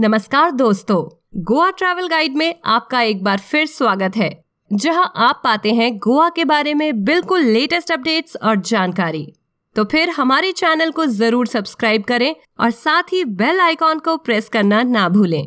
नमस्कार दोस्तों, Goa travel guide में आपका एक बार फिर स्वागत है, जहाँ आप पाते हैं गोवा के बारे में बिल्कुल लेटेस्ट अपडेट्स और जानकारी। तो फिर हमारे चैनल को ज़रूर सब्सक्राइब करें और साथ ही बेल आइकॉन को प्रेस करना ना भूलें।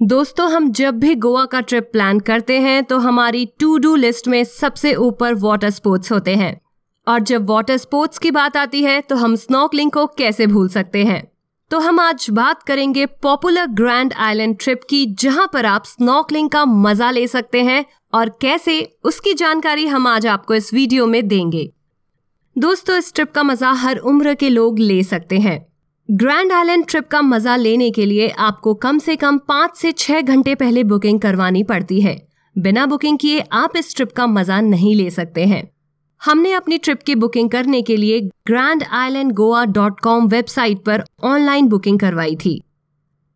दोस्तों, हम जब भी गोवा का ट्रिप प्लान करते हैं तो हमारी टू डू लिस्ट में सबसे ऊपर वाटर स्पोर्ट्स होते हैं। और जब वाटर स्पोर्ट्स की बात आती है तो हम स्नॉकलिंग को कैसे भूल सकते हैं? तो हम आज बात करेंगे पॉपुलर ग्रैंड आइलैंड ट्रिप की, जहाँ पर आप स्नॉकलिंग का मज़ा ले सकते हैं और कैसे उसकी जानकारी हम आज आपको इस वीडियो में देंगे। दोस्तों, इस ट्रिप का मज़ा हर उम्र के लोग ले सकते हैं। ग्रैंड आइलैंड ट्रिप का मज़ा लेने के लिए आपको कम से कम पाँच से छह घंटे पहले बुकिंग करवानी पड़ती है। बिना बुकिंग किए आप इस ट्रिप का मज़ा नहीं ले सकते हैं। हमने अपनी ट्रिप की बुकिंग करने के लिए Grand Island Goa dot com website पर ऑनलाइन बुकिंग करवाई थी।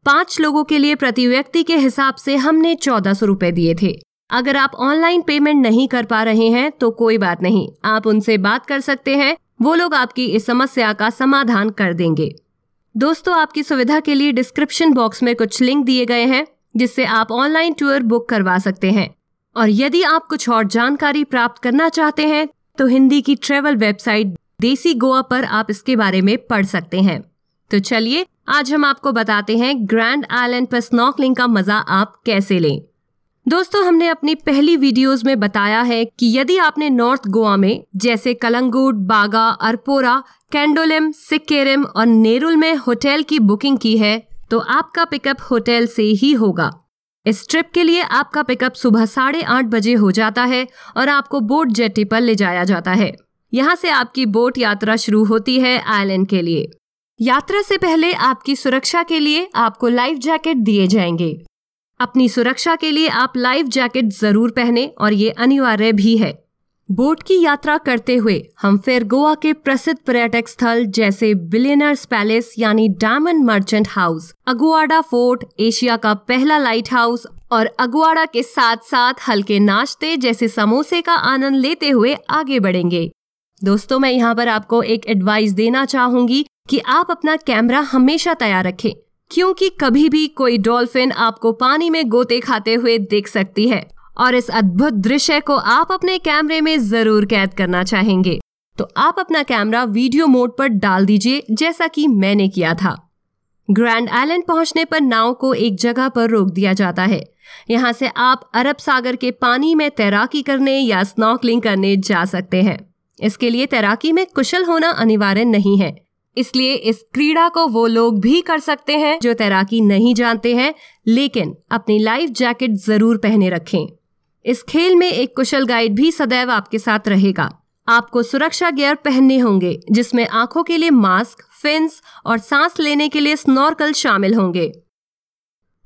पाँच लोगों के लिए प्रति व्यक्ति के हिसाब से हमने चौदह सौ रूपए दिए थे। अगर आप ऑनलाइन पेमेंट नहीं कर पा रहे हैं तो कोई बात नहीं, आप उनसे बात कर सकते हैं। वो लोग आपकी इस समस्या का समाधान कर देंगे। दोस्तों, आपकी सुविधा के लिए डिस्क्रिप्शन बॉक्स में कुछ लिंक दिए गए हैं, जिससे आप ऑनलाइन टूर बुक करवा सकते हैं। और यदि आप कुछ और जानकारी प्राप्त करना चाहते हैं तो हिंदी की ट्रेवल वेबसाइट देसी गोवा पर आप इसके बारे में पढ़ सकते हैं। तो चलिए, आज हम आपको बताते हैं ग्रैंड आइलैंड पर स्नॉकलिंग का मज़ा आप कैसे लें। दोस्तों, हमने अपनी पहली वीडियोस में बताया है कि यदि आपने नॉर्थ गोवा में, जैसे कलंगूट, बागा, अरपोरा, कैंडोलिम, सिक्केरिम और नेरुल में होटल की बुकिंग की है तो आपका पिकअप होटल से ही होगा। इस ट्रिप के लिए आपका पिकअप सुबह साढ़े आठ बजे हो जाता है और आपको बोट जेटी पर ले जाया जाता है। यहाँ से आपकी बोट यात्रा शुरू होती है आइलैंड के लिए। यात्रा से पहले आपकी सुरक्षा के लिए आपको लाइफ जैकेट दिए जाएँगे। अपनी सुरक्षा के लिए आप लाइफ जैकेट ज़रूर पहने और ये अनिवार्य भी है। बोट की यात्रा करते हुए हम फिर गोवा के प्रसिद्ध पर्यटक स्थल जैसे बिलियनर्स पैलेस यानी diamond merchant house Aguada fort Asia का पहला लाइट हाउस और अगुआडा के साथ साथ हल्के नाश्ते जैसे समोसे का आनंद लेते हुए आगे बढ़ेंगे। दोस्तों, मैं यहाँ पर आपको एक एडवाइस देना चाहूँगी कि आप अपना कैमरा हमेशा तैयार रखें, क्योंकि कभी भी कोई डॉल्फिन आपको पानी में गोते खाते हुए देख सकती है। और इस अद्भुत दृश्य को आप अपने कैमरे में ज़रूर कैद करना चाहेंगे। तो आप अपना कैमरा वीडियो मोड पर डाल दीजिए, जैसा कि मैंने किया था। ग्रैंड आइलैंड पहुँचने पर नाव को एक जगह पर रोक दिया जाता है। यहाँ से आप अरब सागर के पानी में तैराकी करने या स्नॉकलिंग करने जा सकते हैं। इसके लिए तैराकी में कुशल होना अनिवार्य नहीं है। इसलिए इस क्रीड़ा को वो लोग भी कर सकते हैं जो तैराकी नहीं जानते हैं, लेकिन अपनी लाइफ जैकेट ज़रूर पहने रखें। इस खेल में एक कुशल गाइड भी सदैव आपके साथ रहेगा। आपको सुरक्षा गियर पहनने होंगे, जिसमें आँखों के लिए मास्क फिन्स और सांस लेने के लिए स्नॉर्कल शामिल होंगे।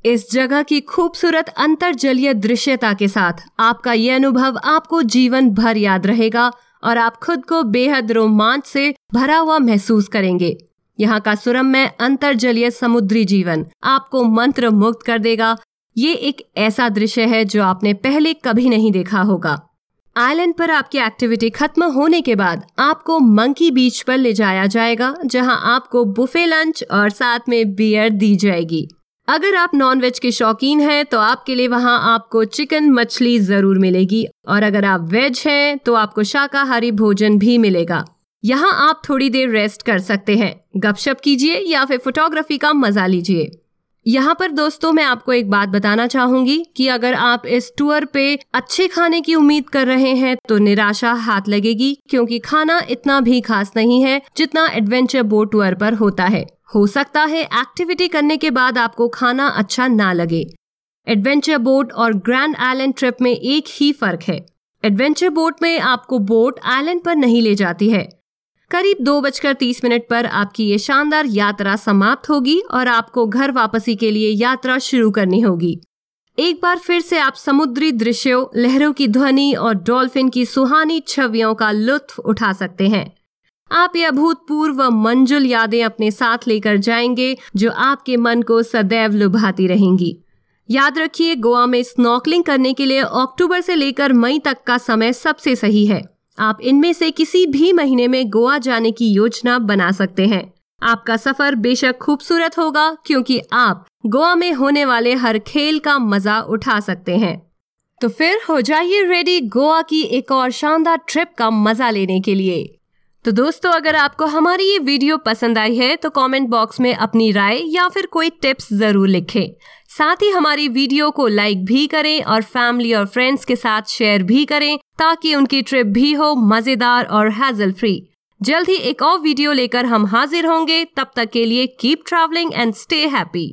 इस जगह की खूबसूरत अंतरजलीय दृश्यता के साथ आपका यह अनुभव आपको जीवन भर याद रहेगा और आप खुद को बेहद रोमांच से भरा हुआ महसूस करेंगे। यहाँ का सुरम्य अंतरजलीय समुद्री जीवन आपको मंत्र मुक्त कर देगा ये एक ऐसा दृश्य है जो आपने पहले कभी नहीं देखा होगा। आइलैंड पर आपकी एक्टिविटी खत्म होने के बाद आपको मंकी बीच पर ले जाया जाएगा, जहाँ आपको बुफे लंच और साथ में बियर दी जाएगी। अगर आप नॉनवेज के शौकीन हैं तो आपके लिए वहाँ आपको चिकन मछली ज़रूर मिलेगी, और अगर आप वेज हैं तो आपको शाकाहारी भोजन भी मिलेगा। यहाँ आप थोड़ी देर रेस्ट कर सकते हैं। गपशप कीजिए या फिर फोटोग्राफी का मज़ा लीजिए। यहाँ पर दोस्तों मैं आपको एक बात बताना चाहूँगी कि अगर आप इस टूर पे अच्छे खाने की उम्मीद कर रहे हैं तो निराशा हाथ लगेगी, क्योंकि खाना इतना भी खास नहीं है जितना एडवेंचर बोट टूर पर होता है। हो सकता है एक्टिविटी करने के बाद आपको खाना अच्छा ना लगे। एडवेंचर बोट और ग्रैंड आइलैंड ट्रिप में एक ही फ़र्क है। एडवेंचर बोट में आपको बोट आइलैंड पर नहीं ले जाती है। करीब दो बजकर तीस मिनट पर आपकी ये शानदार यात्रा समाप्त होगी और आपको घर वापसी के लिए यात्रा शुरू करनी होगी। एक बार फिर से आप समुद्री दृश्यों, लहरों की ध्वनि और डॉल्फिन की सुहानी छवियों का लुत्फ उठा सकते हैं। आप ये अभूतपूर्व मंजुल यादें अपने साथ लेकर जाएँगे, जो आपके मन को सदैव लुभाती रहेंगी। याद रखिए, गोवा में स्नॉकलिंग करने के लिए अक्टूबर से लेकर मई तक का समय सबसे सही है। आप इनमें से किसी भी महीने में गोवा जाने की योजना बना सकते हैं। आपका सफ़र बेशक खूबसूरत होगा, क्योंकि आप गोवा में होने वाले हर खेल का मज़ा उठा सकते हैं। तो फिर हो जाइए रेडी गोवा की एक और शानदार ट्रिप का मज़ा लेने के लिए। तो दोस्तों, अगर आपको हमारी ये वीडियो पसंद आई है तो कमेंट बॉक्स में अपनी राय या फिर कोई टिप्स ज़रूर लिखें। साथ ही हमारी वीडियो को लाइक भी करें और फैमिली और फ्रेंड्स के साथ शेयर भी करें ताकि उनकी ट्रिप भी हो मज़ेदार और हैजल फ्री जल्द ही एक और वीडियो लेकर हम हाजिर होंगे। तब तक के लिए keep travelling and stay happy